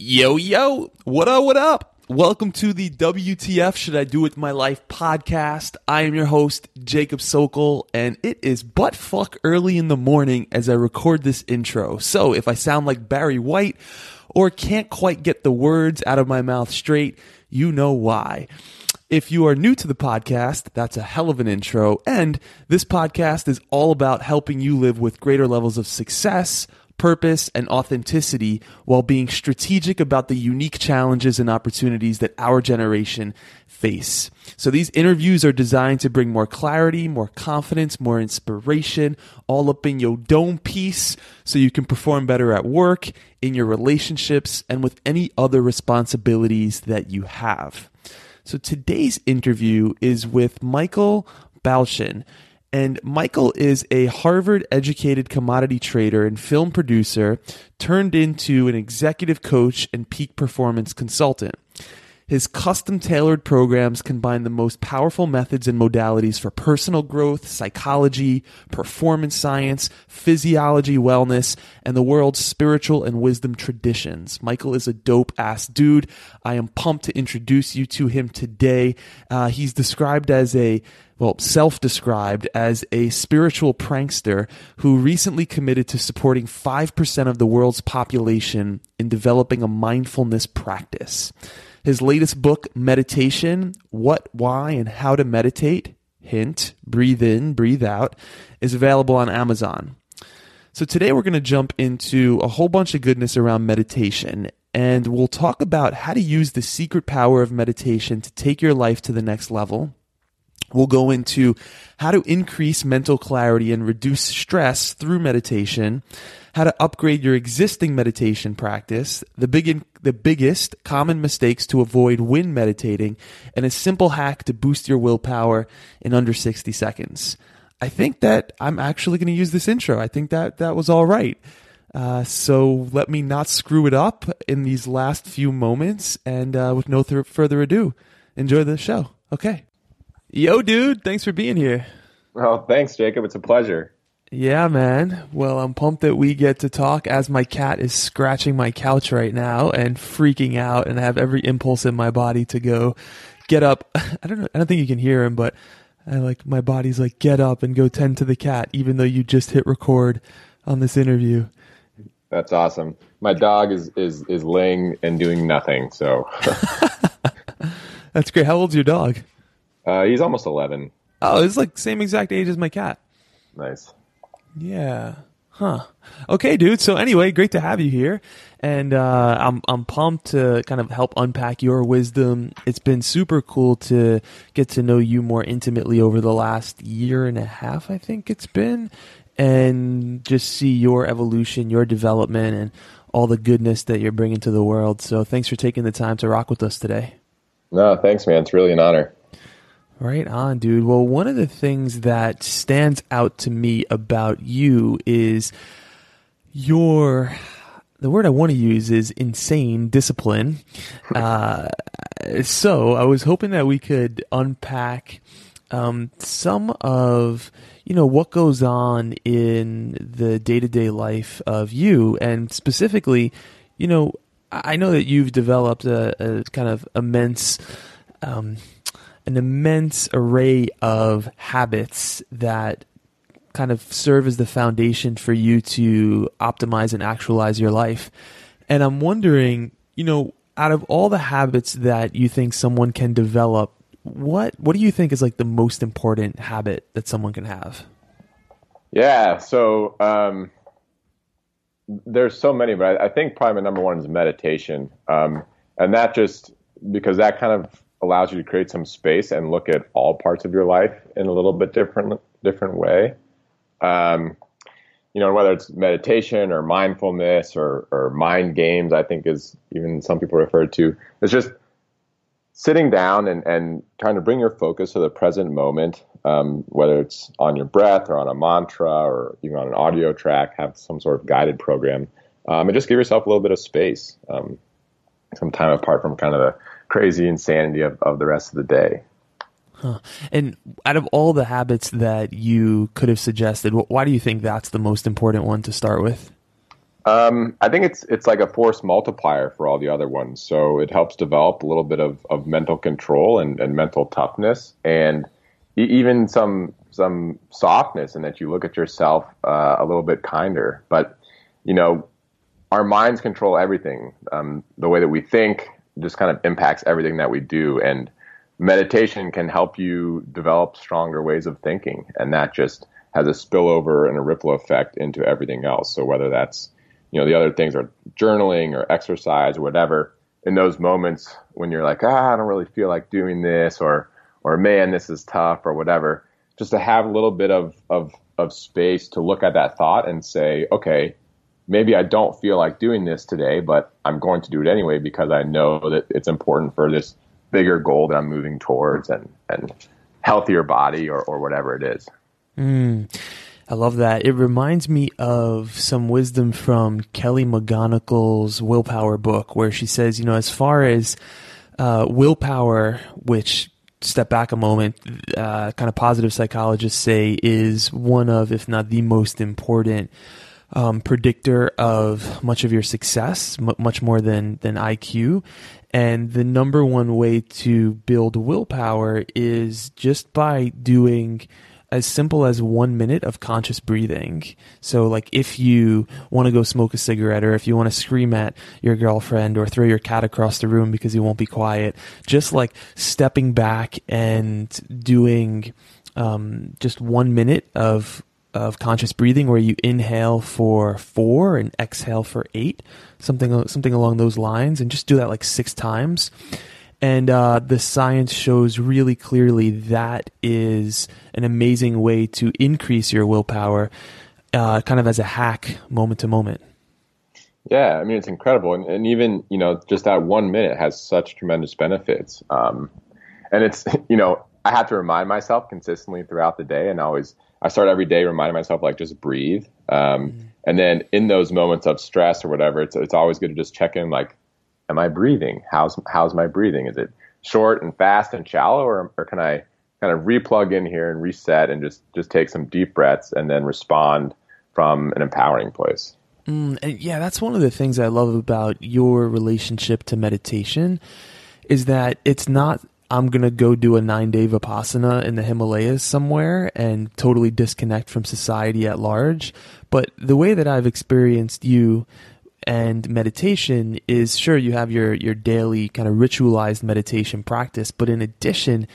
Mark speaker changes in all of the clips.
Speaker 1: Yo, yo, what up, what up? Welcome to the WTF Should I Do With My Life podcast. I am your host, Jacob Sokol, and it is butt fuck early in the morning as I record this intro. So if I sound like Barry White or can't quite get the words out of my mouth straight, you know why. If you are new to the podcast, that's a hell of an intro. And this podcast is all about helping you live with greater levels of success, purpose, and authenticity while being strategic about the unique challenges and opportunities that our generation face. So these interviews are designed to bring more clarity, more confidence, more inspiration, all up in your dome piece so you can perform better at work, in your relationships, and with any other responsibilities that you have. So today's interview is with Michael Balchan. And Michael is a Harvard educated commodity trader and film producer turned into an executive coach and peak performance consultant. His custom tailored programs combine the most powerful methods and modalities for personal growth, psychology, performance science, physiology, wellness, and the world's spiritual and wisdom traditions. Michael is a dope ass dude. I am pumped to introduce you to him today. Uh, he's described as a well, self described as a spiritual prankster who recently committed to supporting 5% of the world's population in developing a mindfulness practice. His latest book, Meditation What, Why, and How to Meditate hint, breathe in, breathe out, is available on Amazon. So today we're going to jump into a whole bunch of goodness around meditation and we'll talk about how to use the secret power of meditation to take your life to the next level. We'll go into how to increase mental clarity and reduce stress through meditation, how to upgrade your existing meditation practice, the big the biggest common mistakes to avoid when meditating, and a simple hack to boost your willpower in under 60 seconds. I think that I'm actually going to use this intro. I think that that was all right. Uh, so let me not screw it up in these last few moments. And uh, with no th- further ado, enjoy the show. Okay. Yo, dude, thanks for being here.
Speaker 2: Oh, thanks, Jacob. It's a pleasure.
Speaker 1: Yeah, man. Well, I'm pumped that we get to talk as my cat is scratching my couch right now and freaking out and I have every impulse in my body to go get up. I don't know. I don't think you can hear him, but I like my body's like get up and go tend to the cat even though you just hit record on this interview.
Speaker 2: That's awesome. My dog is is is laying and doing nothing, so
Speaker 1: That's great. How old's your dog?
Speaker 2: Uh, he's almost 11.
Speaker 1: Oh, it's like same exact age as my cat.
Speaker 2: Nice.
Speaker 1: Yeah. Huh. Okay, dude. So anyway, great to have you here, and uh, I'm I'm pumped to kind of help unpack your wisdom. It's been super cool to get to know you more intimately over the last year and a half. I think it's been, and just see your evolution, your development, and all the goodness that you're bringing to the world. So thanks for taking the time to rock with us today.
Speaker 2: No, thanks, man. It's really an honor.
Speaker 1: Right on, dude. Well, one of the things that stands out to me about you is your the word I want to use is insane discipline. Uh, so I was hoping that we could unpack um, some of you know what goes on in the day to day life of you, and specifically, you know, I know that you've developed a, a kind of immense. Um, an immense array of habits that kind of serve as the foundation for you to optimize and actualize your life. And I'm wondering, you know, out of all the habits that you think someone can develop, what what do you think is like the most important habit that someone can have?
Speaker 2: Yeah, so um, there's so many, but I, I, think probably my number one is meditation, um, and that just because that kind of allows you to create some space and look at all parts of your life in a little bit different different way. Um, you know, whether it's meditation or mindfulness or, or mind games, I think is even some people refer to. It's just sitting down and, and trying to bring your focus to the present moment, um, whether it's on your breath or on a mantra or even on an audio track, have some sort of guided program, um, and just give yourself a little bit of space, um, some time apart from kind of the crazy insanity of, of the rest of the day.
Speaker 1: Huh. And out of all the habits that you could have suggested, why do you think that's the most important one to start with?
Speaker 2: Um, I think it's it's like a force multiplier for all the other ones. So it helps develop a little bit of, of mental control and, and mental toughness, and e- even some some softness, and that you look at yourself uh, a little bit kinder. But you know, our minds control everything. Um, the way that we think just kind of impacts everything that we do, and meditation can help you develop stronger ways of thinking, and that just has a spillover and a ripple effect into everything else. So whether that's you know, the other things are journaling or exercise or whatever. In those moments when you're like, ah, I don't really feel like doing this, or or man, this is tough, or whatever, just to have a little bit of of of space to look at that thought and say, okay, maybe I don't feel like doing this today, but I'm going to do it anyway because I know that it's important for this bigger goal that I'm moving towards and and healthier body or or whatever it is.
Speaker 1: Mm. I love that. It reminds me of some wisdom from Kelly McGonigal's willpower book, where she says, you know, as far as uh, willpower, which step back a moment, uh, kind of positive psychologists say is one of, if not the most important um, predictor of much of your success, m- much more than than IQ. And the number one way to build willpower is just by doing as simple as one minute of conscious breathing. So, like, if you want to go smoke a cigarette, or if you want to scream at your girlfriend, or throw your cat across the room because he won't be quiet, just like stepping back and doing um, just one minute of of conscious breathing, where you inhale for four and exhale for eight, something something along those lines, and just do that like six times and uh, the science shows really clearly that is an amazing way to increase your willpower, uh, kind of as a hack, moment to moment.
Speaker 2: Yeah, I mean it's incredible, and, and even you know just that one minute has such tremendous benefits. Um, and it's you know I have to remind myself consistently throughout the day, and always I start every day reminding myself like just breathe. Um, mm-hmm. And then in those moments of stress or whatever, it's it's always good to just check in like am I breathing? How's how's my breathing? Is it short and fast and shallow, or, or can I kind of replug in here and reset and just just take some deep breaths and then respond from an empowering place?
Speaker 1: Mm, yeah, that's one of the things I love about your relationship to meditation is that it's not I'm going to go do a nine day Vipassana in the Himalayas somewhere and totally disconnect from society at large. But the way that I've experienced you and meditation is sure you have your your daily kind of ritualized meditation practice but in addition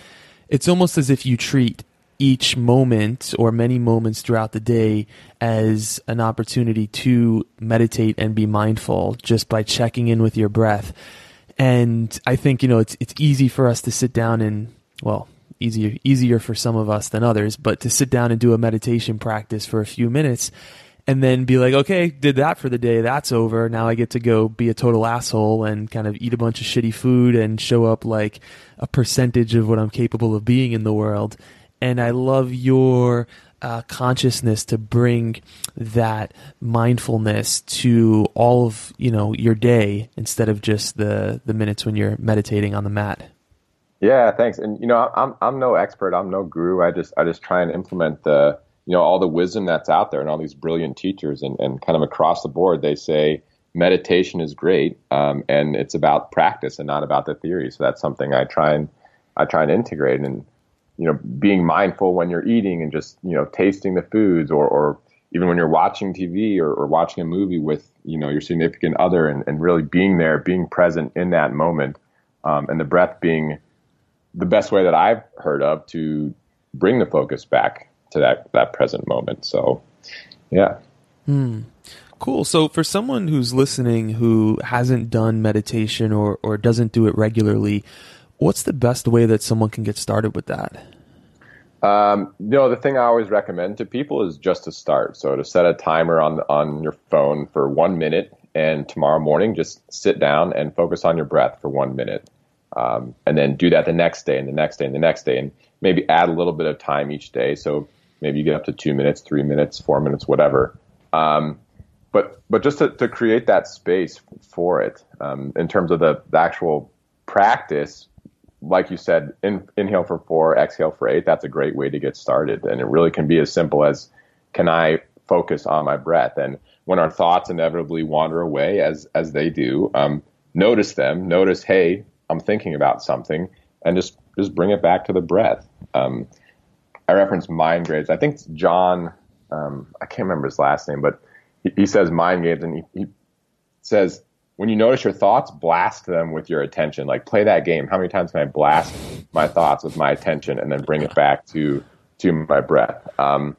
Speaker 1: it's almost as if you treat each moment or many moments throughout the day as an opportunity to meditate and be mindful just by checking in with your breath and i think you know it's it's easy for us to sit down and well easier easier for some of us than others but to sit down and do a meditation practice for a few minutes and then be like, okay, did that for the day. That's over. Now I get to go be a total asshole and kind of eat a bunch of shitty food and show up like a percentage of what I'm capable of being in the world. And I love your uh, consciousness to bring that mindfulness to all of you know your day instead of just the the minutes when you're meditating on the mat.
Speaker 2: Yeah, thanks. And you know, I'm I'm no expert. I'm no guru. I just I just try and implement the you know all the wisdom that's out there and all these brilliant teachers and, and kind of across the board they say meditation is great um, and it's about practice and not about the theory so that's something i try and i try and integrate and you know being mindful when you're eating and just you know tasting the foods or, or even when you're watching tv or, or watching a movie with you know your significant other and, and really being there being present in that moment um, and the breath being the best way that i've heard of to bring the focus back to that that present moment. So, yeah.
Speaker 1: Hmm. Cool. So, for someone who's listening who hasn't done meditation or or doesn't do it regularly, what's the best way that someone can get started with that?
Speaker 2: Um, you know, the thing I always recommend to people is just to start. So to set a timer on on your phone for one minute, and tomorrow morning just sit down and focus on your breath for one minute, um, and then do that the next day and the next day and the next day, and maybe add a little bit of time each day. So Maybe you get up to two minutes, three minutes, four minutes, whatever. Um, but but just to, to create that space for it um, in terms of the, the, actual practice, like you said, in, inhale for four, exhale for eight. That's a great way to get started, and it really can be as simple as can I focus on my breath? And when our thoughts inevitably wander away, as as they do, um, notice them. Notice, hey, I'm thinking about something, and just just bring it back to the breath. Um, I reference mind games. I think John. Um, I can't remember his last name, but he, he says mind games, and he, he says when you notice your thoughts, blast them with your attention. Like play that game. How many times can I blast my thoughts with my attention and then bring it back to to my breath? Um,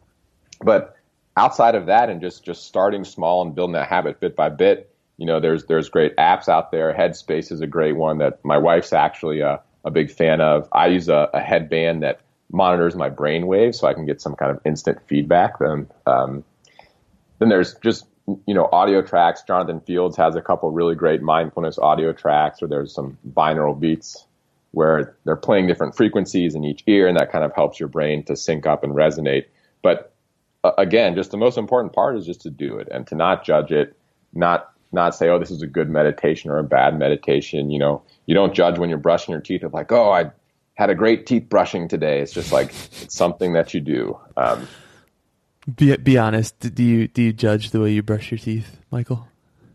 Speaker 2: but outside of that, and just just starting small and building that habit bit by bit, you know, there's there's great apps out there. Headspace is a great one that my wife's actually a, a big fan of. I use a, a headband that monitors my brain waves so I can get some kind of instant feedback. Then um, then there's just you know, audio tracks. Jonathan Fields has a couple really great mindfulness audio tracks or there's some binaural beats where they're playing different frequencies in each ear, and that kind of helps your brain to sync up and resonate. But uh, again, just the most important part is just to do it and to not judge it, not not say, oh, this is a good meditation or a bad meditation. You know, you don't judge when you're brushing your teeth of like, oh, I had a great teeth brushing today. It's just like it's something that you do. Um,
Speaker 1: be be honest. Do you do you judge the way you brush your teeth, Michael?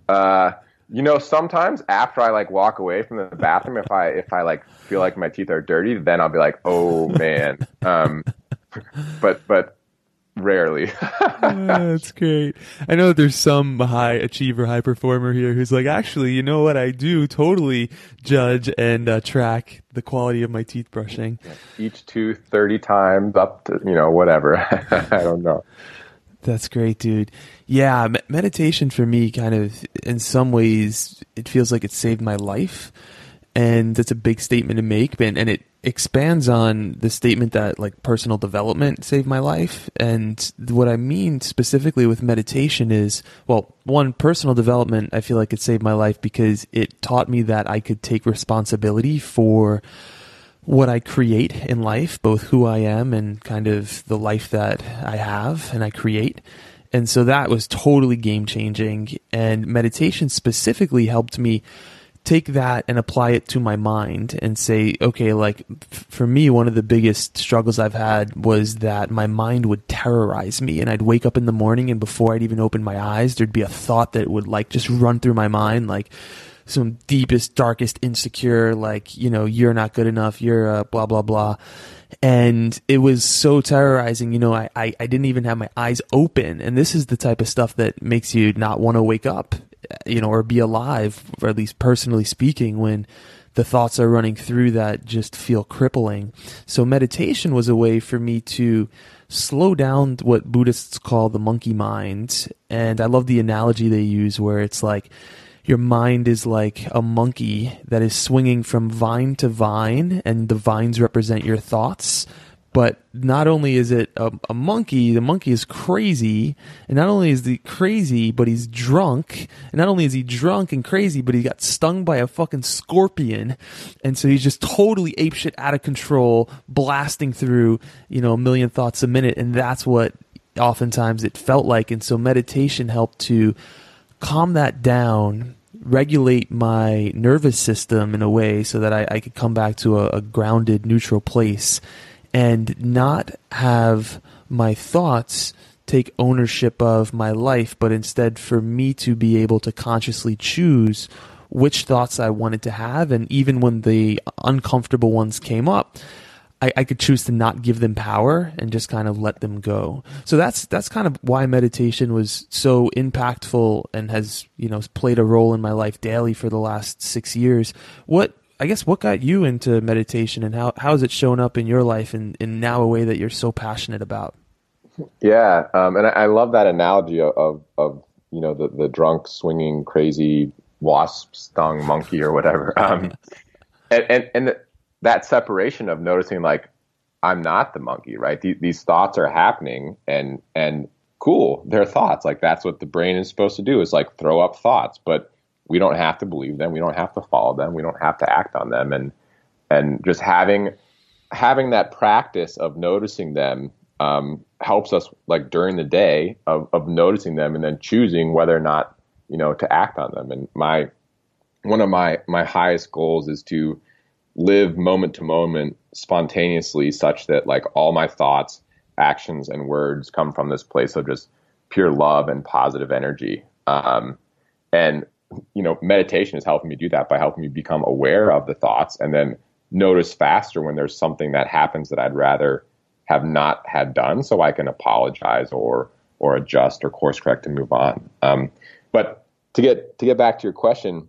Speaker 2: Uh, you know, sometimes after I like walk away from the bathroom, if I if I like feel like my teeth are dirty, then I'll be like, oh man. Um, but but Rarely.
Speaker 1: that's great. I know there's some high achiever, high performer here who's like, actually, you know what? I do totally judge and uh, track the quality of my teeth brushing.
Speaker 2: Each tooth 30 times up to, you know, whatever. I don't know.
Speaker 1: That's great, dude. Yeah, meditation for me kind of, in some ways, it feels like it saved my life. And that's a big statement to make. And, and it, expands on the statement that like personal development saved my life and what i mean specifically with meditation is well one personal development i feel like it saved my life because it taught me that i could take responsibility for what i create in life both who i am and kind of the life that i have and i create and so that was totally game changing and meditation specifically helped me take that and apply it to my mind and say, okay, like f- for me, one of the biggest struggles I've had was that my mind would terrorize me and I'd wake up in the morning and before I'd even open my eyes, there'd be a thought that would like just run through my mind, like some deepest, darkest, insecure, like, you know, you're not good enough, you're a blah, blah, blah. And it was so terrorizing, you know, I, I, I didn't even have my eyes open. And this is the type of stuff that makes you not want to wake up you know, or be alive, or at least personally speaking, when the thoughts are running through that just feel crippling. So meditation was a way for me to slow down what Buddhists call the monkey mind. And I love the analogy they use where it's like your mind is like a monkey that is swinging from vine to vine and the vines represent your thoughts but not only is it a, a, monkey, the monkey is crazy, and not only is he crazy, but he's drunk. And not only is he drunk and crazy, but he got stung by a fucking scorpion, and so he's just totally apeshit out of control, blasting through you know a million thoughts a minute, and that's what oftentimes it felt like. And so meditation helped to calm that down regulate my nervous system in a way so that I, I could come back to a, a grounded, neutral place and not have my thoughts take ownership of my life, but instead for me to be able to consciously choose which thoughts I wanted to have. And even when the uncomfortable ones came up, I, I, could choose to not give them power and just kind of let them go. So that's that's kind of why meditation was so impactful and has you know played a role in my life daily for the last six years. What I guess what got you into meditation and how, how has it shown up in your life in, in now a way that you're so passionate about?
Speaker 2: Yeah. Um, and I, I, love that analogy of, of, you know, the, the drunk swinging crazy wasp stung monkey or whatever. Um, and, and, and the, that separation of noticing like, I'm not the monkey, right? These, these thoughts are happening and, and cool. They're thoughts. Like that's what the brain is supposed to do is like throw up thoughts. But we don't have to believe them. We don't have to follow them. We don't have to act on them. And and just having having that practice of noticing them um, helps us like during the day of, of noticing them and then choosing whether or not you know to act on them. And my one of my my highest goals is to live moment to moment spontaneously such that like all my thoughts actions and words come from this place of just pure love and positive energy. Um, and you know, meditation is helping me do that by helping me become aware of the thoughts and then notice faster when there's something that happens that I'd rather have not had done, so I can apologize or or adjust or course correct and move on. Um, but to get to get back to your question,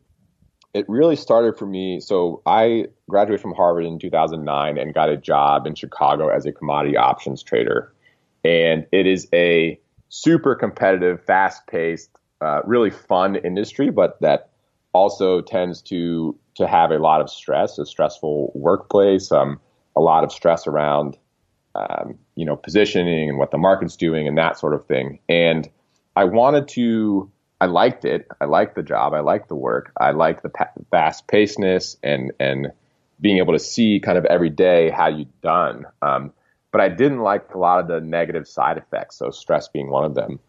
Speaker 2: it really started for me. So I graduated from Harvard in 2009 and got a job in Chicago as a commodity options trader, and it is a super competitive, fast paced, uh, really fun industry, but that also tends to to have a lot of stress, a stressful workplace, um, a lot of stress around um, you know positioning and what the market's doing and that sort of thing. And I wanted to. I liked it. I liked the job. I liked the work. I liked the fast pacedness and and being able to see kind of every day how you've done. Um, but I didn't like a lot of the negative side effects. So stress being one of them.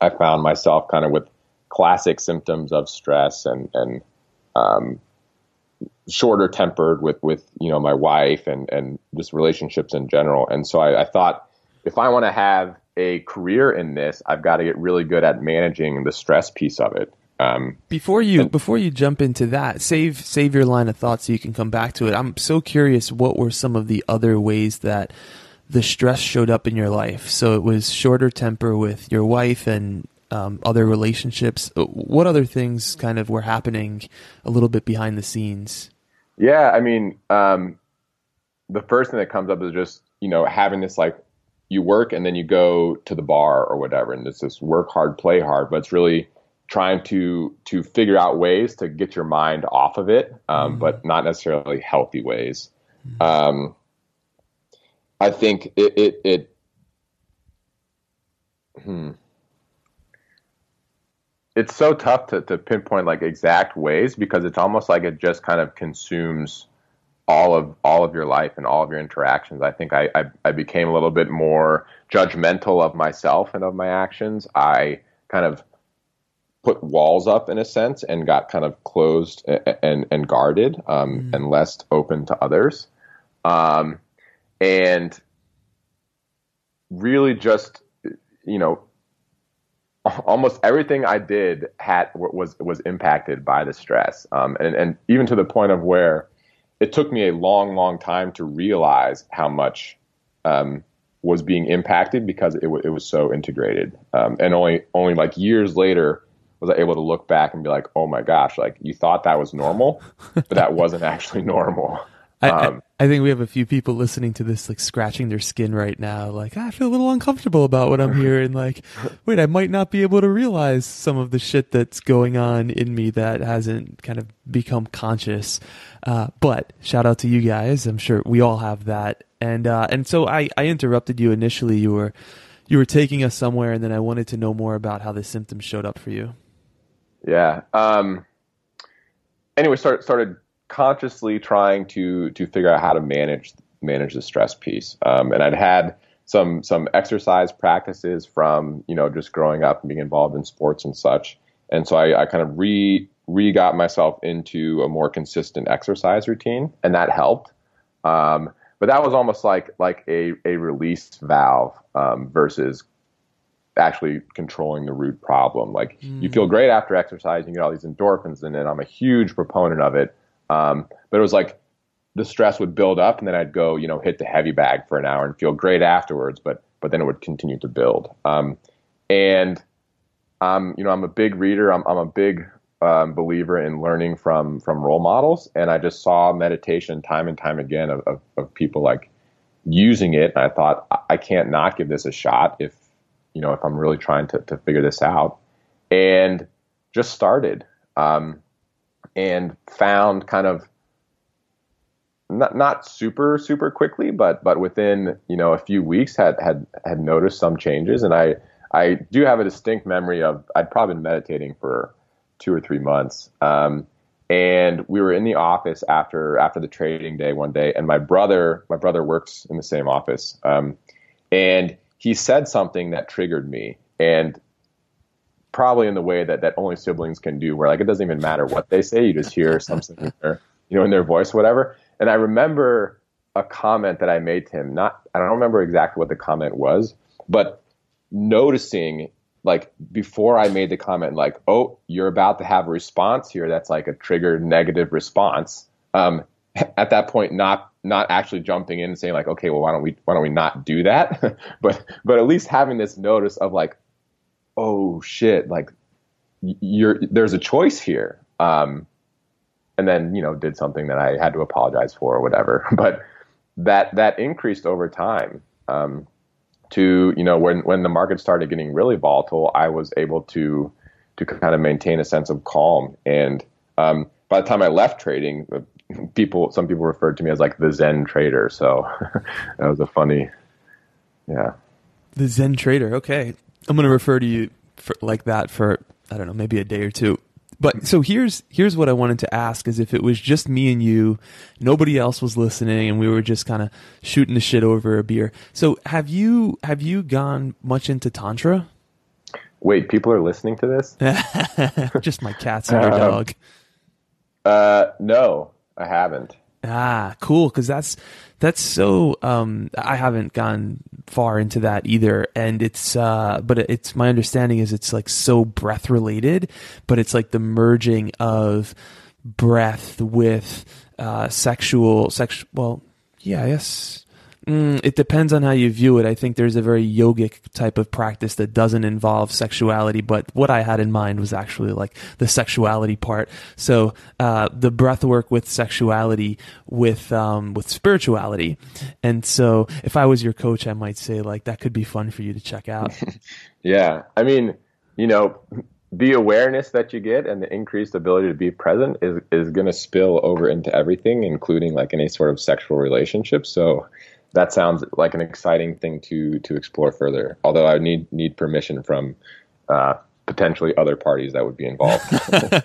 Speaker 2: I found myself kind of with classic symptoms of stress and and um, shorter tempered with with you know my wife and and just relationships in general. And so I, I thought if I want to have a career in this, I've got to get really good at managing the stress piece of it. Um,
Speaker 1: before you and, before you jump into that, save save your line of thought so you can come back to it. I'm so curious. What were some of the other ways that the stress showed up in your life? So it was shorter temper with your wife and um, other relationships. What other things kind of were happening a little bit behind the scenes?
Speaker 2: Yeah, I mean, um, the first thing that comes up is just you know having this like you work and then you go to the bar or whatever, and it's this work hard, play hard, but it's really trying to to figure out ways to get your mind off of it, um, mm-hmm. but not necessarily healthy ways. Mm-hmm. I think it it, it hmm. It's so tough to, to pinpoint like exact ways because it's almost like it just kind of consumes all of all of your life and all of your interactions. I think I, I, I became a little bit more judgmental of myself and of my actions. I kind of put walls up in a sense and got kind of closed and and, and guarded um, mm. and less open to others. Um, and really just you know almost everything I did had was was impacted by the stress, um, and and even to the point of where it took me a long, long time to realize how much um, was being impacted because it, w- it was so integrated, um, and only only like years later was I able to look back and be like, oh my gosh, like you thought that was normal, but that wasn't actually normal.
Speaker 1: I, um, I, I, think we have a few people listening to this, like scratching their skin right now. Like, I feel a little uncomfortable about what I'm hearing. Like, wait, I might not be able to realize some of the shit that's going on in me that hasn't kind of become conscious. Uh, but shout out to you guys. I'm sure we all have that. And, uh, and so I, I interrupted you initially. You were, you were taking us somewhere and then I wanted to know more about how the symptoms showed up for you.
Speaker 2: Yeah. Um, anyway, started, started consciously trying to to figure out how to manage manage the stress piece. Um, and I'd had some some exercise practices from you know just growing up and being involved in sports and such. And so I, I kind of re re got myself into a more consistent exercise routine, and that helped. Um, but that was almost like like a a release valve um, versus actually controlling the root problem. Like mm. you feel great after exercise, you get all these endorphins, and then I'm a huge proponent of it. Um, but it was like the stress would build up, and then I'd go, you know, hit the heavy bag for an hour and feel great afterwards. But but then it would continue to build. Um, and um, you know, I'm a big reader. I'm, I'm a big um, believer in learning from from role models, and I just saw meditation time and time again of, of, of people like using it. And I thought I can't not give this a shot if you know if I'm really trying to to figure this out, and just started. Um, and found kind of not not super super quickly, but but within you know a few weeks had had had noticed some changes, and I I do have a distinct memory of I'd probably been meditating for two or three months, um, and we were in the office after after the trading day one day, and my brother my brother works in the same office, um, and he said something that triggered me, and probably in the way that, that only siblings can do, where like it doesn't even matter what they say, you just hear something in their, you know, in their voice, whatever. And I remember a comment that I made to him. Not, I don't remember exactly what the comment was, but noticing like before I made the comment, like, oh, you're about to have a response here that's like a triggered negative response. Um, at that point, not not actually jumping in and saying like, okay, well, why don't we why don't we not do that? but but at least having this notice of like, oh shit, like you're there's a choice here. Um, and then you know did something that I had to apologize for or whatever. But that that increased over time. Um, to you know when when the market started getting really volatile, I was able to to kind of maintain a sense of calm. And um, by the time I left trading, people some people referred to me as like the Zen trader. So that was a funny, yeah.
Speaker 1: The Zen trader. Okay, I'm going to refer to you for, like that for I don't know maybe a day or two. But so here's here's what I wanted to ask is if it was just me and you, nobody else was listening, and we were just kind of shooting the shit over a beer. So have you have you gone much into tantra?
Speaker 2: Wait, people are listening to this?
Speaker 1: just my cats and your um, dog.
Speaker 2: Uh, no, I haven't.
Speaker 1: Ah, cool. Because that's that's so. Um, I haven't gone far into that either, and it's. Uh, but it's my understanding is it's like so breath related, but it's like the merging of breath with uh, sexual, sexual. Well, yeah, yes Mm, it depends on how you view it. I think there's a very yogic type of practice that doesn't involve sexuality, but what I had in mind was actually like the sexuality part. So uh, the breath work with sexuality, with um, with spirituality, and so if I was your coach, I might say like that could be fun for you to check out.
Speaker 2: yeah, I mean, you know, the awareness that you get and the increased ability to be present is is going to spill over into everything, including like any sort of sexual relationship. So that sounds like an exciting thing to to explore further. Although I need need permission from uh, potentially other parties that would be involved.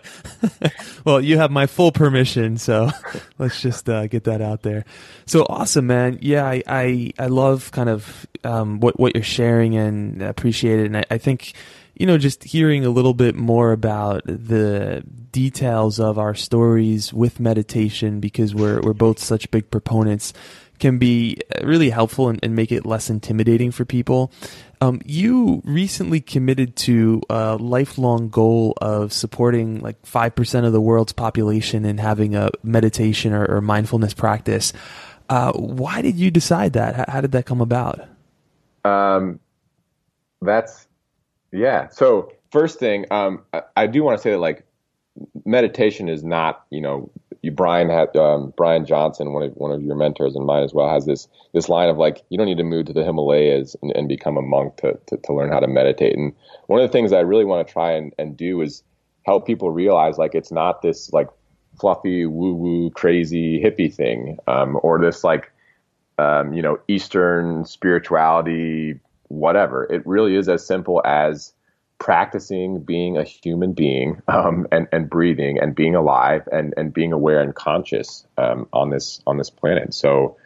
Speaker 1: well, you have my full permission, so let's just uh, get that out there. So awesome, man! Yeah, I I, I love kind of um, what what you're sharing and appreciate it, and I, I think you know, just hearing a little bit more about the details of our stories with meditation because we're we're both such big proponents can be really helpful and, and make it less intimidating for people. Um, you recently committed to a lifelong goal of supporting like 5% of the world's population and having a meditation or, or mindfulness practice. Uh, why did you decide that? How, how did that come about? Um,
Speaker 2: that's, yeah. So, first thing, um, I, I do want to say that like meditation is not, you know, you Brian had um, Brian Johnson, one of one of your mentors and mine as well, has this this line of like you don't need to move to the Himalayas and, and become a monk to, to, to learn how to meditate. And one of the things I really want to try and, and do is help people realize like it's not this like fluffy woo woo crazy hippie thing um, or this like um, you know Eastern spirituality whatever. It really is as simple as practicing being a human being um, and and breathing and being alive and and being aware and conscious um, on this on this planet. So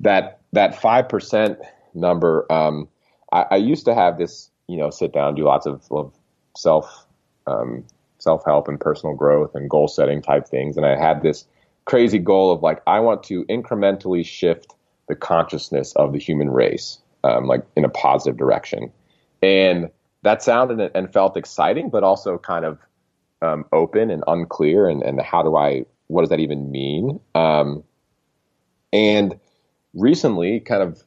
Speaker 2: that that five percent number, um, I, I, used to have this, you know, sit down, do lots of, of self um, self help and personal growth and goal setting type things, and I had this crazy goal of like I want to incrementally shift the consciousness of the human race, um, like in a positive direction, and that sounded and felt exciting, but also kind of um, open and unclear. And, and how do I, what does that even mean? Um, and recently, kind of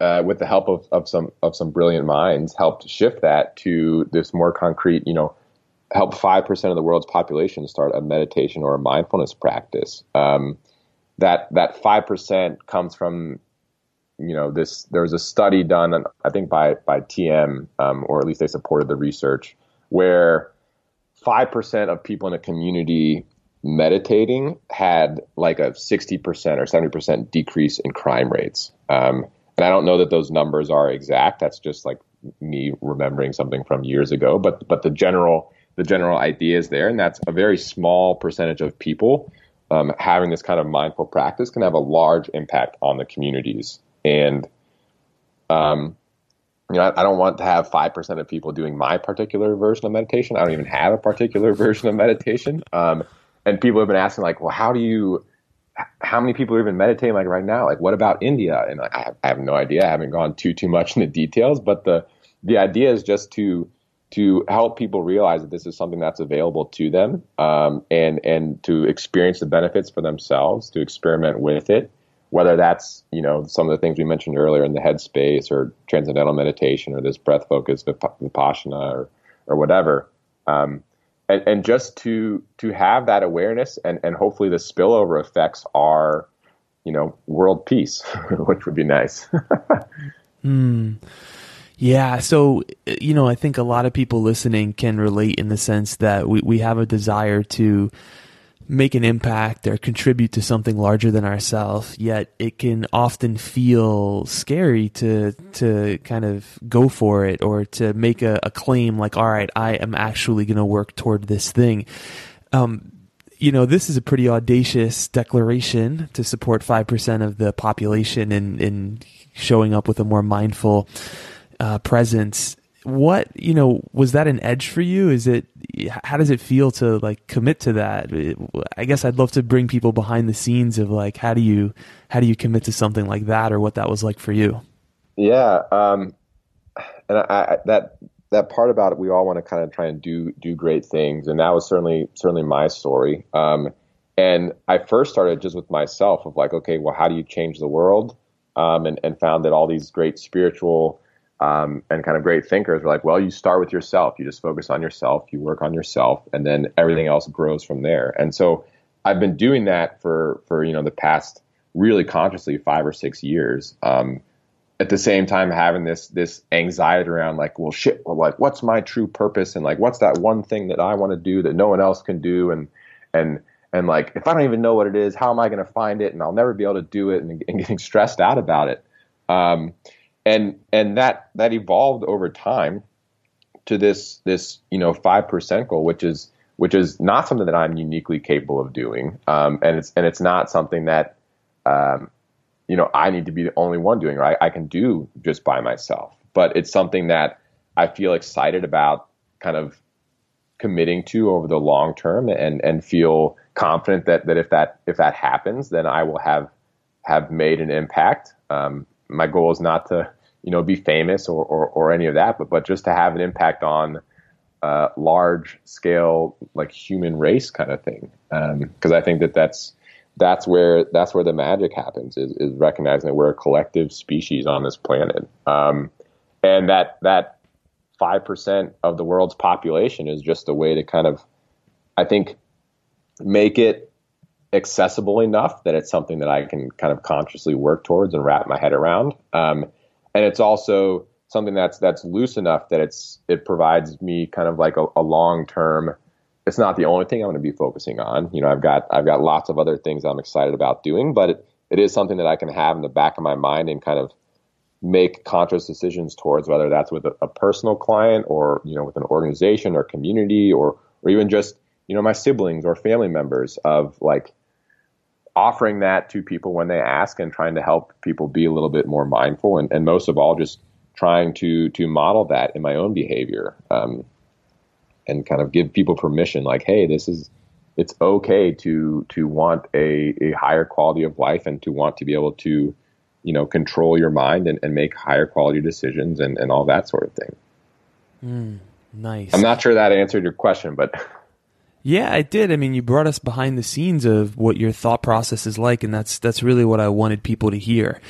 Speaker 2: uh, with the help of, of some of some brilliant minds, helped shift that to this more concrete. You know, help five percent of the world's population start a meditation or a mindfulness practice. Um, that that five percent comes from you know this there was a study done I think by by TM um, or at least they supported the research where five percent of people in a community meditating had like a sixty percent or seventy percent decrease in crime rates. Um, and I don't know that those numbers are exact. That's just like me remembering something from years ago. But but the general the general idea is there, and that's a very small percentage of people um, having this kind of mindful practice can have a large impact on the communities and, um, you know, I, I don't want to have 5% of people doing my particular version of meditation. I don't even have a particular version of meditation. Um, and people have been asking like, well, how do you, how many people are even meditating like right now? Like, what about India? And I, I have no idea. I haven't gone too, too much into details, but the, the idea is just to to help people realize that this is something that's available to them um, and and to experience the benefits for themselves to experiment with it whether that's you know some of the things we mentioned earlier in the headspace or transcendental meditation or this breath focus vipassana or or whatever um, and, and just to to have that awareness and and hopefully the spillover effects are you know world peace which would be nice
Speaker 1: Hmm. Yeah, so you know, I think a lot of people listening can relate in the sense that we, we have a desire to make an impact or contribute to something larger than ourselves, yet it can often feel scary to to kind of go for it or to make a, a claim like, all right, I am actually gonna work toward this thing. Um, you know, this is a pretty audacious declaration to support five percent of the population in, in showing up with a more mindful uh, presence. What you know was that an edge for you? Is it how does it feel to like commit to that? I guess I'd love to bring people behind the scenes of like how do you how do you commit to something like that or what that was like for you.
Speaker 2: Yeah, um, and I, I, that that part about it, we all want to kind of try and do do great things, and that was certainly certainly my story. Um, and I first started just with myself of like, okay, well, how do you change the world? Um, and, and found that all these great spiritual um, and kind of great thinkers were like, well, you start with yourself. You just focus on yourself. You work on yourself, and then everything else grows from there. And so I've been doing that for for you know the past really consciously five or six years. Um, at the same time, having this this anxiety around like, well, shit, well, like, what's my true purpose, and like, what's that one thing that I want to do that no one else can do, and and and like, if I don't even know what it is, how am I going to find it, and I'll never be able to do it, and, and getting stressed out about it. Um, and and that that evolved over time to this this you know five percent goal, which is which is not something that I'm uniquely capable of doing, um, and it's and it's not something that um, you know I need to be the only one doing. Right, I can do just by myself, but it's something that I feel excited about, kind of committing to over the long term, and and feel confident that that if that if that happens, then I will have have made an impact. Um, my goal is not to you know be famous or, or, or any of that, but but just to have an impact on uh, large scale like human race kind of thing. Because um, I think that that's that's where that's where the magic happens is, is recognizing that we're a collective species on this planet, um, and that that five percent of the world's population is just a way to kind of I think make it accessible enough that it's something that I can kind of consciously work towards and wrap my head around. Um, and it's also something that's that's loose enough that it's it provides me kind of like a, a long term. It's not the only thing I'm going to be focusing on. You know, I've got I've got lots of other things I'm excited about doing, but it, it is something that I can have in the back of my mind and kind of make conscious decisions towards whether that's with a, a personal client or you know with an organization or community or or even just you know my siblings or family members of like offering that to people when they ask and trying to help people be a little bit more mindful and, and most of all just trying to to model that in my own behavior um, and kind of give people permission like hey this is it's okay to to want a, a higher quality of life and to want to be able to you know control your mind and, and make higher quality decisions and, and all that sort of thing.
Speaker 1: Mm, nice.
Speaker 2: I'm not sure that answered your question but
Speaker 1: Yeah, I did. I mean, you brought us behind the scenes of what your thought process is like, and that's that's really what I wanted people to hear.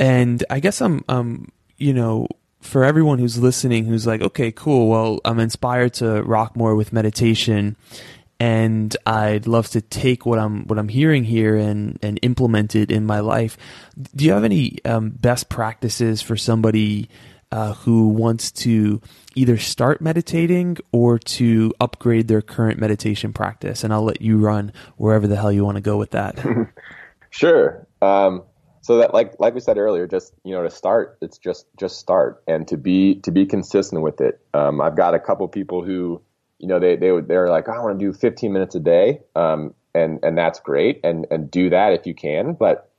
Speaker 1: And I guess I'm, um, you know, for everyone who's listening, who's like, okay, cool. Well, I'm inspired to rock more with meditation, and I'd love to take what I'm what I'm hearing here and and implement it in my life. Do you have any um, best practices for somebody? Uh, who wants to either start meditating or to upgrade their current meditation practice. And I'll let you run wherever the hell you want to go with that.
Speaker 2: sure. Um, so that like like we said earlier, just you know to start, it's just just start and to be to be consistent with it. Um, I've got a couple people who you know they they they're like I want to do 15 minutes a day, um, and and that's great, and and do that if you can, but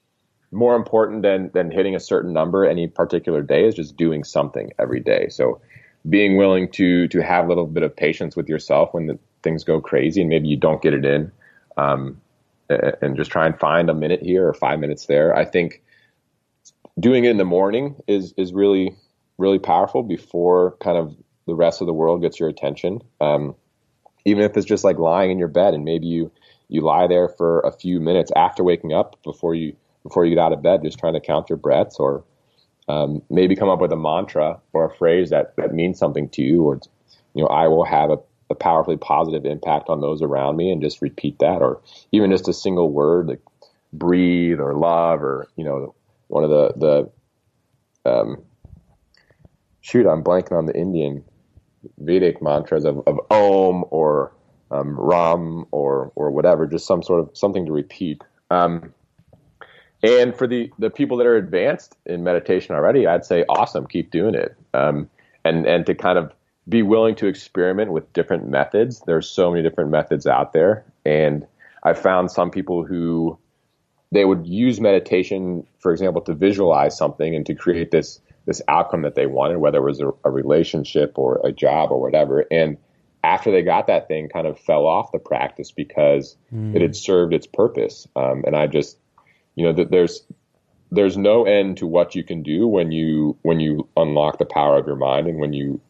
Speaker 2: more important than than hitting a certain number any particular day is just doing something every day. So being willing to to have a little bit of patience with yourself when the, things go crazy and maybe you don't get it in, um, and just try and find a minute here or five minutes there. I think doing it in the morning is is really really powerful before kind of the rest of the world gets your attention. Um, even if it's just like lying in your bed and maybe you you lie there for a few minutes after waking up before you before you get out of bed, just trying to count your breaths, or um, maybe come up with a mantra or a phrase that that means something to you, or you know, I will have a, a powerfully positive impact on those around me, and just repeat that, or even just a single word like breathe or love, or you know, one of the the um, shoot, I'm blanking on the Indian Vedic mantras of, of Om or um, Ram or or whatever, just some sort of something to repeat. Um, and for the the people that are advanced in meditation already, I'd say awesome, keep doing it. Um, and and to kind of be willing to experiment with different methods. There's so many different methods out there, and I've found some people who they would use meditation, for example, to visualize something and to create this this outcome that they wanted, whether it was a, a relationship or a job or whatever. And after they got that thing, kind of fell off the practice because mm. it had served its purpose. Um, and I just, you know, that there's there's no end to what you can do when you when you unlock the power of your mind and when you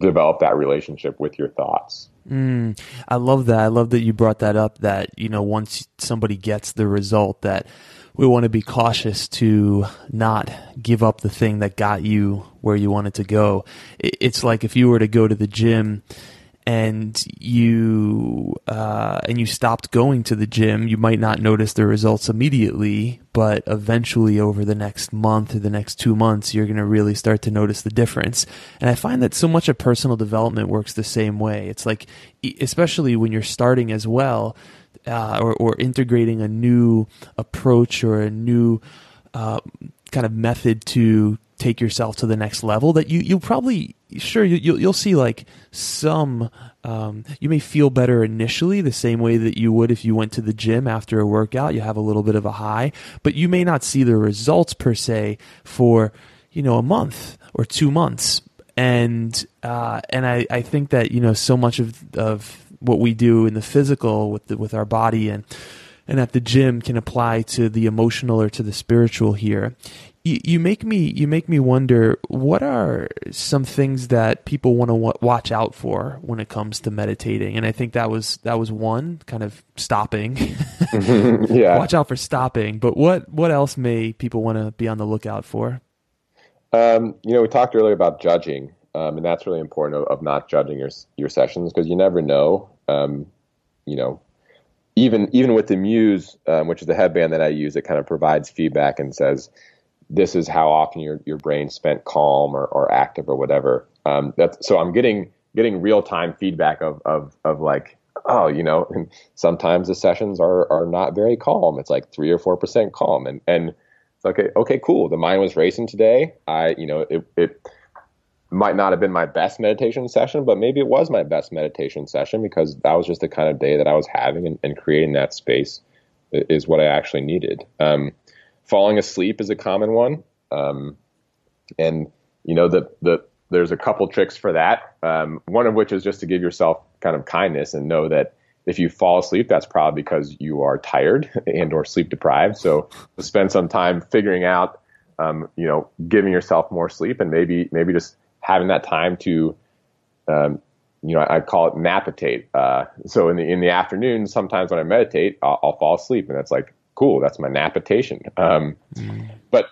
Speaker 2: develop that relationship with your thoughts.
Speaker 1: Mm, I love that. I love that you brought that up. That you know, once somebody gets the result, that we want to be cautious to not give up the thing that got you where you wanted to go. It's like if you were to go to the gym and you uh, and you stopped going to the gym, you might not notice the results immediately, but eventually over the next month or the next two months, you're going to really start to notice the difference. And I find that so much of personal development works the same way. It's like, especially when you're starting as well uh, or, or integrating a new approach or a new uh, kind of method to take yourself to the next level that you you'll probably sure you, will you'll see like some um, you may feel better initially the same way that you would if you went to the gym after a workout you have a little bit of a high but you may not see the results per se for you know a month or two months and uh, and I, I think that you know so much of of what we do in the physical with the, with our body and and at the gym can apply to the emotional or to the spiritual here. You, you make me you make me wonder what are some things that people want to watch out for when it comes to meditating, and I think that was that was one kind of stopping. yeah, watch out for stopping. But what what else may people want to be on the lookout for?
Speaker 2: Um, you know, we talked earlier about judging, um, and that's really important of, of, not judging your your sessions because you never know um, you know, even even with the Muse, um, which is the headband that I use, it kind of provides feedback and says this is how often your your brain spent calm or, or active or whatever. Um, that's so I'm getting getting real time feedback of of of like oh you know sometimes the sessions are are not very calm. It's like three or four percent calm and and it's okay okay cool the mind was racing today. I you know it it might not have been my best meditation session, but maybe it was my best meditation session because that was just the kind of day that I was having, and, and creating that space is what I actually needed. Um, falling asleep is a common one, um, and you know the the there's a couple tricks for that. Um, one of which is just to give yourself kind of kindness and know that if you fall asleep, that's probably because you are tired and or sleep deprived. So spend some time figuring out, um, you know, giving yourself more sleep and maybe maybe just having that time to, um, you know, I, I, call it napitate. Uh, so in the in the afternoon, sometimes when I meditate, I'll, I'll, fall asleep, and that's like cool. That's my napitation. Um, mm. But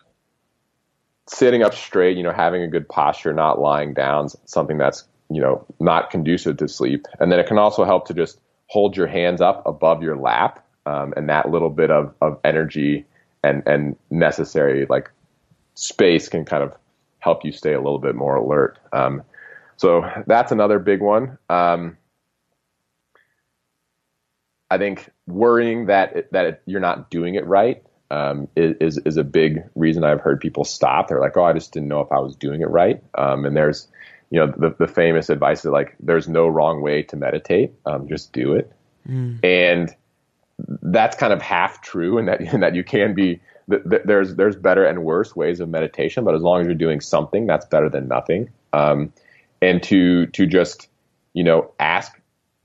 Speaker 2: sitting up straight, you know, having a good posture, not lying down, something that's you know not conducive to sleep, and then it can also help to just hold your hands up above your lap, um, and that little bit of of energy and and necessary like space can kind of help you stay a little bit more alert. Um, so that's another big one. Um, I think worrying that it, that it, you're not doing it right um, is is a big reason I've heard people stop. They're like, "Oh, I just didn't know if I was doing it right." Um, and there's, you know, the, the famous advice is like, "There's no wrong way to meditate. Um, just do it." Mm. And that's kind of half true, in that in that you can be th- th- there's there's better and worse ways of meditation, but as long as you're doing something, that's better than nothing. Um, and to to just you know ask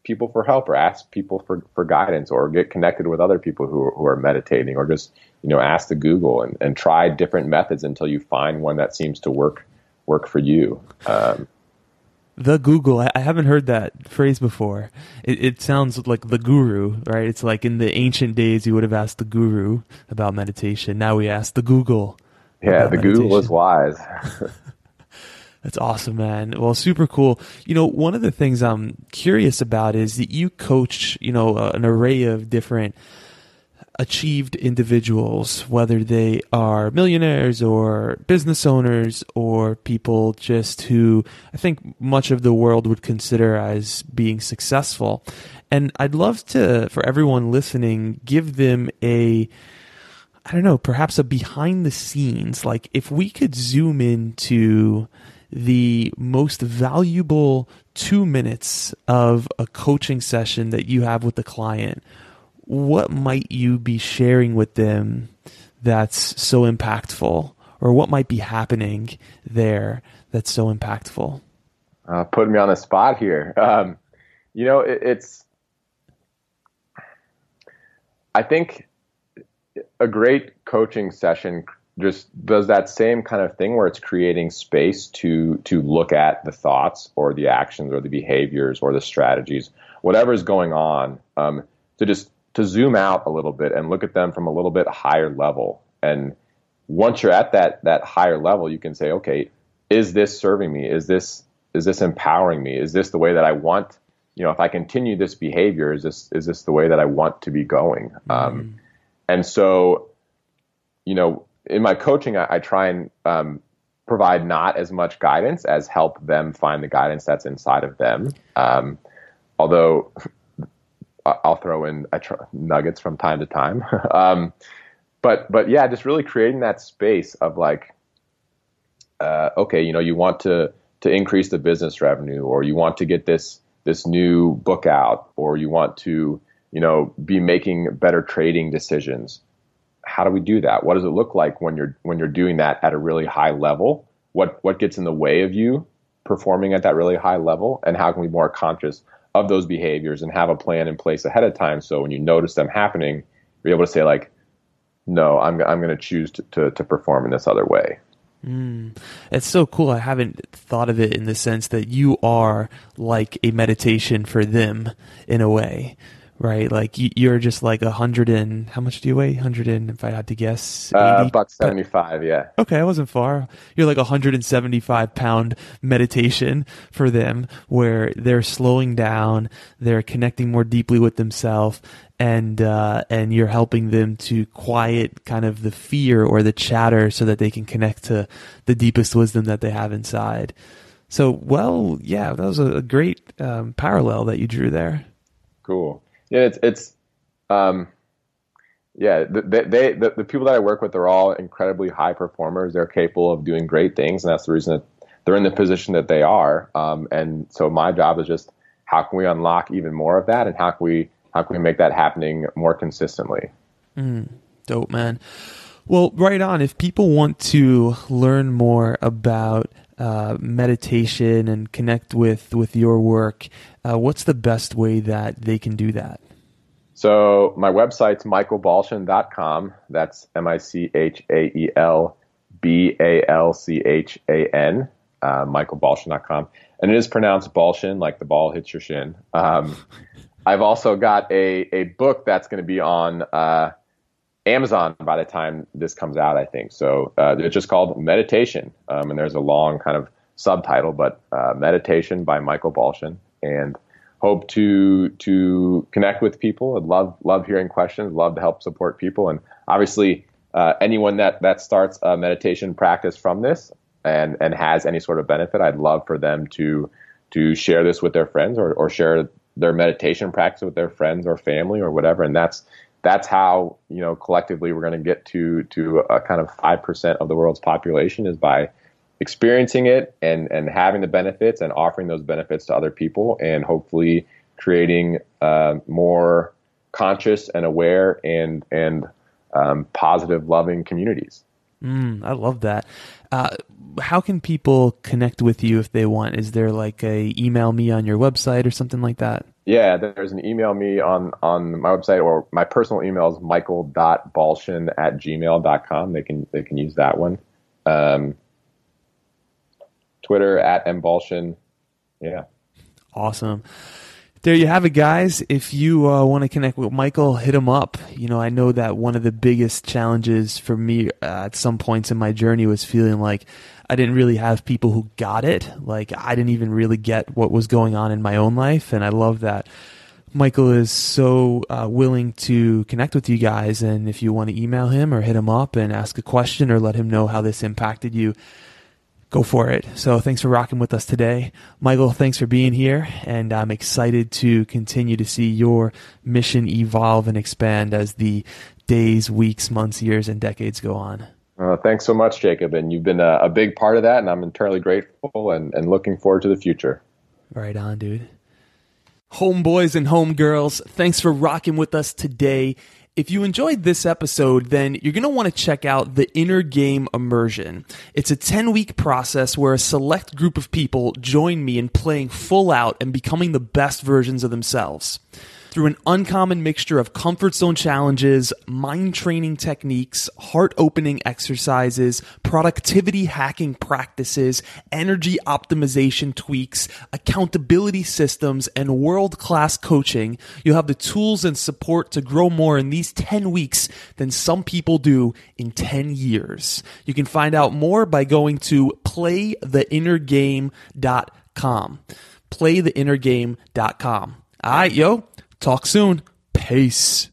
Speaker 2: people for help or ask people for, for guidance or get connected with other people who are, who are meditating or just you know ask the Google and, and try different methods until you find one that seems to work work for you. Um,
Speaker 1: The Google. I haven't heard that phrase before. It, it, sounds like the guru, right? It's like in the ancient days, you would have asked the guru about meditation. Now we ask the Google.
Speaker 2: Yeah, the meditation. Google is wise.
Speaker 1: That's awesome, man. Well, super cool. You know, one of the things I'm curious about is that you coach, you know, uh, an array of different achieved individuals, whether they are millionaires or business owners or people just who I think much of the world would consider as being successful. And I'd love to, for everyone listening, give them a, I don't know, perhaps a behind the scenes. Like if we could zoom into the most valuable two minutes of a coaching session that you have with the client. What might you be sharing with them that's so impactful? Or what might be happening there that's so impactful?
Speaker 2: Uh, putting me on the spot here. Um, you know it, it's i think a great coaching session just does that same kind of thing where it's creating space to to look at the thoughts or the actions or the behaviors or the strategies whatever is going on um, to just to zoom out a little bit and look at them from a little bit higher level. And once you're at that that higher level, you can say, okay, is this serving me? Is this is this empowering me? Is this the way that I want? You know, if I continue this behavior, is this is this the way that I want to be going? Mm-hmm. Um, and so, you know, in my coaching, I, I try and um, provide not as much guidance as help them find the guidance that's inside of them. Um, although I'll throw in nuggets from time to time. um, but but yeah, just really creating that space of like, uh, okay, you know, you want to to increase the business revenue, or you want to get this this new book out, or you want to you know be making better trading decisions. How do we do that? What does it look like when you're when you're doing that at a really high level? What what gets in the way of you performing at that really high level, and how can we be more conscious of those behaviors and have a plan in place ahead of time. So when you notice them happening, you're able to say like, no, I'm, I'm going to choose to, to perform in this other way.
Speaker 1: Mm. It's so cool. I haven't thought of it in the sense that you are like a meditation for them in a way right? Like you're just like a hundred and how much do you weigh? Hundred and if I had to guess,
Speaker 2: uh, buck seventy five. Yeah.
Speaker 1: Okay, I wasn't far. You're like a hundred and seventy five pound meditation for them, where they're slowing down, they're connecting more deeply with themselves, and uh, and you're helping them to quiet kind of the fear or the chatter, so that they can connect to the deepest wisdom that they have inside. So, well, yeah, that was a great um, parallel that you drew there.
Speaker 2: Cool yeah, it's it's um, yeah, they, they the, the people that I work with are all incredibly high performers. They're capable of doing great things, and that's the reason that they're in the position that they are. Um, and so my job is just how can we unlock even more of that, and how can we how can we make that happening more consistently?
Speaker 1: Mm, dope, man. Well, right on. If people want to learn more about uh, meditation and connect with with your work, uh, what's the best way that they can do that?
Speaker 2: So my website's michaelbalchan.com. That's M I C H A E L B A L C H A N, uh, michaelbalchan.com. And it is pronounced Balchan, like the ball hits your shin. Um, I've also got a, a book that's going to be on uh, Amazon by the time this comes out, I think. So uh, it's just called Meditation, um, and there's a long kind of subtitle, but uh, Meditation by Michael Balchan, and hope to to connect with people. I'd love love hearing questions, love to help support people, and obviously uh, anyone that that starts a meditation practice from this and and has any sort of benefit, I'd love for them to to share this with their friends or, or share their meditation practice with their friends or family or whatever, and that's that's how you know collectively we're going to get to to a kind of five percent of the world's population is by experiencing it and and having the benefits and offering those benefits to other people and hopefully creating uh, more conscious and aware and and um, positive loving communities
Speaker 1: mm, i love that uh, how can people connect with you if they want is there like a email me on your website or something like that
Speaker 2: yeah, there's an email me on, on my website or my personal email is michael.balchan at gmail.com. They can, they can use that one. Um, Twitter at mbalchan, yeah.
Speaker 1: Awesome. There you have it, guys. If you uh, want to connect with Michael, hit him up. You know, I know that one of the biggest challenges for me uh, at some points in my journey was feeling like I didn't really have people who got it. Like I didn't even really get what was going on in my own life, and I love that Michael is so uh, willing to connect with you guys. And if you want to email him or hit him up and ask a question or let him know how this impacted you, go for it. So thanks for rocking with us today. Michael, thanks for being here. And I'm excited to continue to see your mission evolve and expand as the days, weeks, months, years, and decades go on.
Speaker 2: Uh, thanks so much, Jacob. And you've been a, a, big part of that, and I'm eternally grateful and, and looking forward to the future.
Speaker 1: Right on, dude. Homeboys and homegirls, thanks for rocking with us today. If you enjoyed this episode, then you're going to want to check out the Inner Game Immersion. It's a 10 week process where a select group of people join me in playing full out and becoming the best versions of themselves through an uncommon mixture of comfort zone challenges, mind training techniques, heart opening exercises, productivity hacking practices, energy optimization tweaks, accountability systems, and world class coaching, you'll have the tools and support to grow more in these 10 weeks than some people do in 10 years. You can find out more by going to playtheinnergame.com. Playtheinnergame.com. All right, yo. Talk soon. Peace.